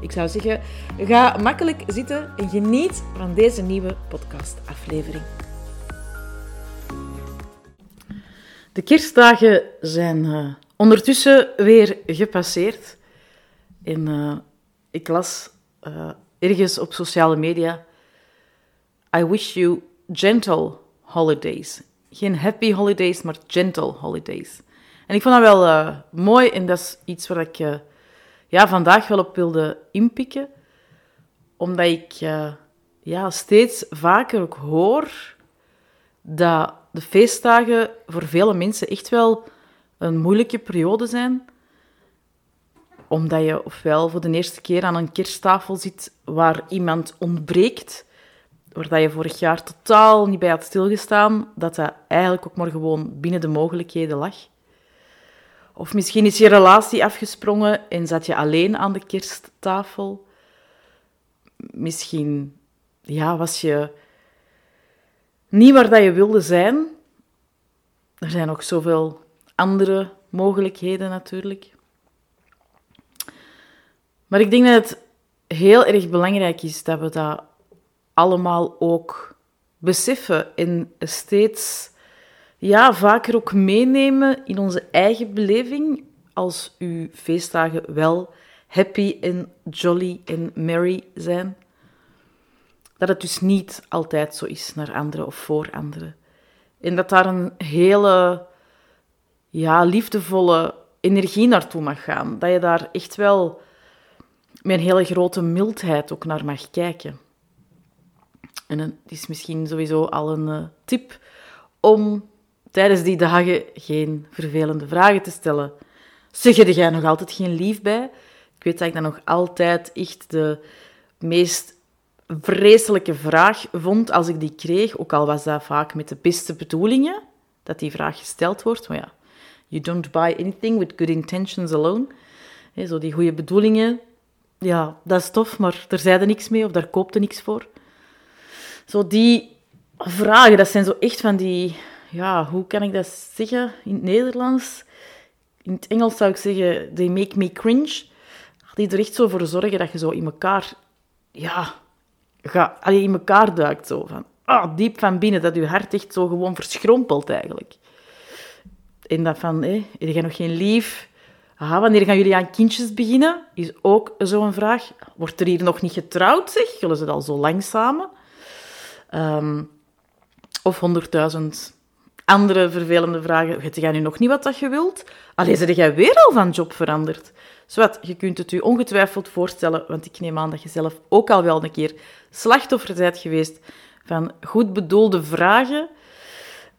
Ik zou zeggen, ga makkelijk zitten en geniet van deze nieuwe podcastaflevering. De kerstdagen zijn uh, ondertussen weer gepasseerd. En uh, ik las uh, ergens op sociale media: I wish you gentle holidays. Geen happy holidays, maar gentle holidays. En ik vond dat wel mooi en dat is iets waar ik ja, vandaag wel op wilde inpikken. Omdat ik uh, ja, steeds vaker ook hoor dat de feestdagen voor vele mensen echt wel een moeilijke periode zijn. Omdat je ofwel voor de eerste keer aan een kersttafel zit waar iemand ontbreekt, waar je vorig jaar totaal niet bij had stilgestaan, dat dat eigenlijk ook maar gewoon binnen de mogelijkheden lag. Of misschien is je relatie afgesprongen en zat je alleen aan de kersttafel. Misschien ja, was je niet waar dat je wilde zijn. Er zijn nog zoveel andere mogelijkheden natuurlijk. Maar ik denk dat het heel erg belangrijk is dat we dat allemaal ook beseffen en steeds ja, vaker ook meenemen in onze eigen beleving als uw feestdagen wel happy en jolly en merry zijn. Dat het dus niet altijd zo is naar anderen of voor anderen. En dat daar een hele ja, liefdevolle energie naartoe mag gaan. Dat je daar echt wel met een hele grote mildheid ook naar mag kijken. En het is misschien sowieso al een uh, tip om tijdens die dagen geen vervelende vragen te stellen. Zeg jij nog altijd geen lief bij? Ik weet dat ik dat nog altijd echt de meest vreselijke vraag vond als ik die kreeg, ook al was dat vaak met de beste bedoelingen, dat die vraag gesteld wordt. Maar ja, you don't buy anything with good intentions alone. zo die goede bedoelingen, ja, dat is tof, maar daar zei niks mee of daar koopte niks voor. Zo die vragen, dat zijn zo echt van die ja, hoe kan ik dat zeggen in het Nederlands? In het Engels zou ik zeggen, they make me cringe. Die er echt zo voor zorgen dat je zo in elkaar, ja, ga, allee, in elkaar duikt. Zo, van, ah, diep van binnen, dat je hart echt zo gewoon verschrompelt eigenlijk. En dat van, hé, heb je nog geen lief? Aha, wanneer gaan jullie aan kindjes beginnen? Is ook zo'n vraag. Wordt er hier nog niet getrouwd, zeg? Zullen ze al zo lang samen? Um, of honderdduizend andere vervelende vragen. Weet jij nu nog niet wat dat je wilt? Allee, zeg jij weer al van job veranderd? Zwat, je kunt het u ongetwijfeld voorstellen, want ik neem aan dat je zelf ook al wel een keer slachtoffer bent geweest van goed bedoelde vragen.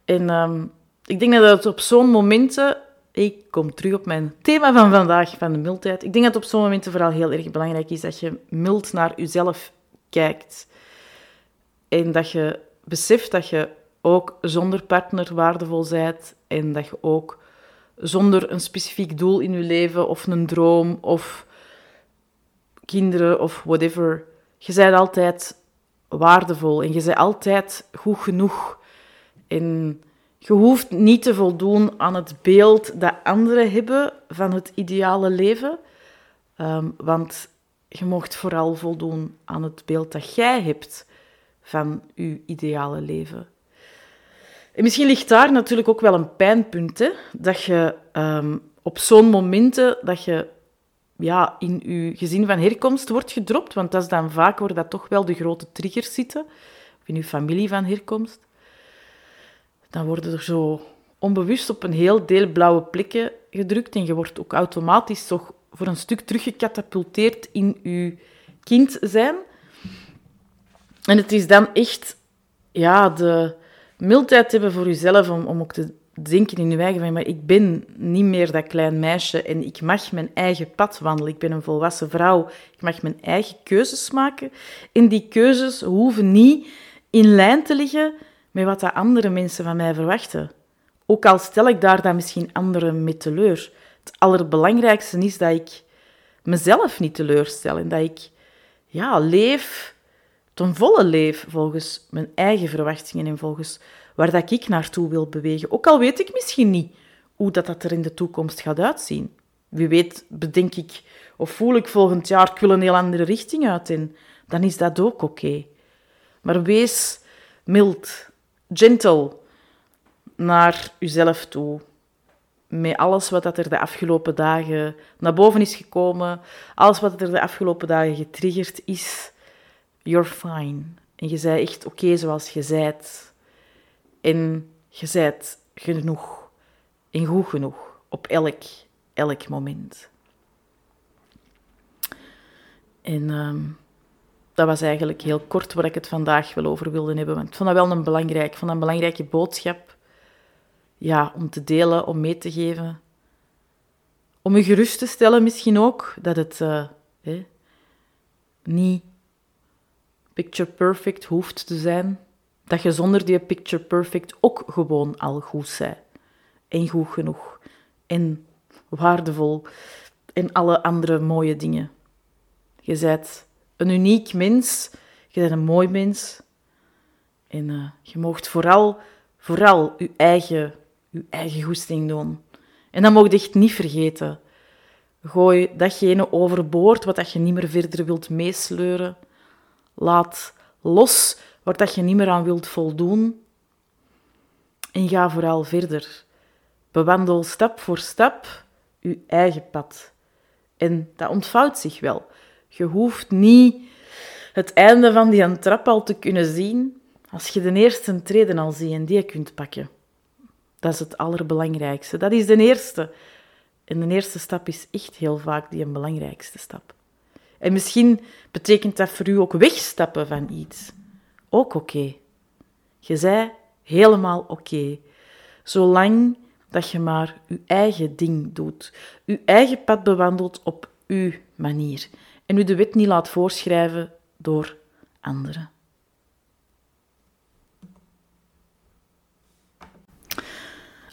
En ehm, ik denk dat het op zo'n momenten... Ik kom terug op mijn thema van vandaag, van de mildheid. Ik denk dat het op zo'n momenten vooral heel erg belangrijk is dat je mild naar jezelf kijkt. En dat je beseft dat je ook zonder partner waardevol zijt en dat je ook zonder een specifiek doel in je leven of een droom of kinderen of whatever, je bent altijd waardevol en je bent altijd goed genoeg. En je hoeft niet te voldoen aan het beeld dat anderen hebben van het ideale leven, um, want je mocht vooral voldoen aan het beeld dat jij hebt van je ideale leven. En misschien ligt daar natuurlijk ook wel een pijnpunt, hè? dat je ehm, op zo'n momenten dat je ja, in je gezin van herkomst wordt gedropt, want dat is dan vaak waar dat toch wel de grote triggers zitten, in je familie van herkomst, dan worden er zo onbewust op een heel deel blauwe plekken gedrukt en je wordt ook automatisch toch voor een stuk teruggecatapulteerd in je kind zijn. En het is dan echt ja, de, mildheid hebben voor jezelf om, om ook te denken in je eigen van, maar ik ben niet meer dat klein meisje en ik mag mijn eigen pad wandelen. Ik ben een volwassen vrouw. Ik mag mijn eigen keuzes maken. En die keuzes hoeven niet in lijn te liggen met wat dat andere mensen van mij verwachten. Ook al stel ik daar dan misschien anderen mee teleur. Het allerbelangrijkste is dat ik mezelf niet teleurstel en dat ik ja, leef, ten volle leef volgens mijn eigen verwachtingen en volgens waar dat ik naartoe wil bewegen. Ook al weet ik misschien niet hoe dat, dat er in de toekomst gaat uitzien. Wie weet bedenk ik of voel ik volgend jaar, ik wil een heel andere richting uit in. Dan is dat ook oké. Maar wees mild, gentle naar uzelf toe. Met alles wat dat er de afgelopen dagen naar boven is gekomen, alles wat er de afgelopen dagen getriggerd is, you're fine. En je zei echt oké zoals je zijt. En je zijt genoeg. En goed genoeg. Op elk, elk moment. En ehm, dat was eigenlijk heel kort waar ik het vandaag wel over wilde hebben. Want ik vond dat wel een, belangrijk, vond een belangrijke boodschap ja, om te delen, om mee te geven. Om je gerust te stellen misschien ook, dat het uh, niet picture perfect hoeft te zijn. Dat je zonder die picture perfect ook gewoon al goed bent. En goed genoeg. En waardevol. En alle andere mooie dingen. Je bent een uniek mens. Je bent een mooi mens. En uh, je moogt vooral, vooral je eigen, je eigen goesting doen. En dat mocht je echt niet vergeten. Gooi datgene overboord wat dat je niet meer verder wilt meesleuren. Laat los wat dat je niet meer aan wilt voldoen. En ga vooral verder. Bewandel stap voor stap je eigen pad. En dat ontvouwt zich wel. Je hoeft niet het einde van die trap al te kunnen zien als je de eerste treden al ziet en die kunt pakken. Dat is het allerbelangrijkste. Dat is de eerste. En de eerste stap is echt heel vaak die een belangrijkste stap. En misschien betekent dat voor u ook wegstappen van iets. Ook oké. Je zei helemaal oké. Zolang dat je maar je eigen ding doet. Je eigen pad bewandelt op uw manier en u de wet niet laat voorschrijven door anderen.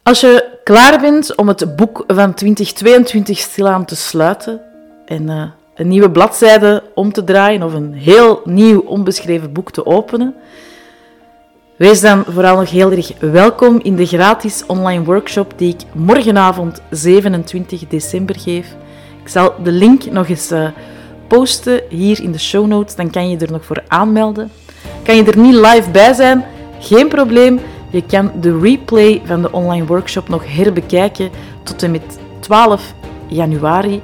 Als je klaar bent om het boek van 2022 stilaan te sluiten en uh, een nieuwe bladzijde om te draaien of een heel nieuw onbeschreven boek te openen, wees dan vooral nog heel erg welkom in de gratis online workshop die ik morgenavond 27 december geef. Ik zal de link nog eens uh, posten hier in de show notes, dan kan je er nog voor aanmelden. Kan je er niet live bij zijn? Geen probleem. Je kan de replay van de online workshop nog herbekijken tot en met 12 januari.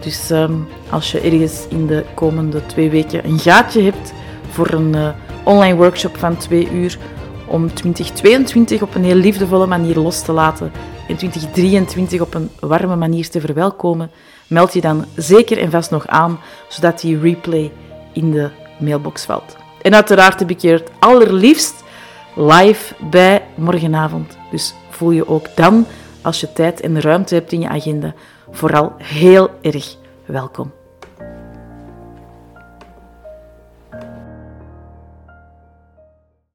Dus ehm, als je ergens in de komende twee weken een gaatje hebt voor een uh, online workshop van twee uur om 2022 op een heel liefdevolle manier los te laten en 2023 op een warme manier te verwelkomen, meld je dan zeker en vast nog aan, zodat die replay in de mailbox valt. En uiteraard heb ik je het allerliefst live bij morgenavond. Dus voel je ook dan, als je tijd en ruimte hebt in je agenda, vooral heel erg welkom.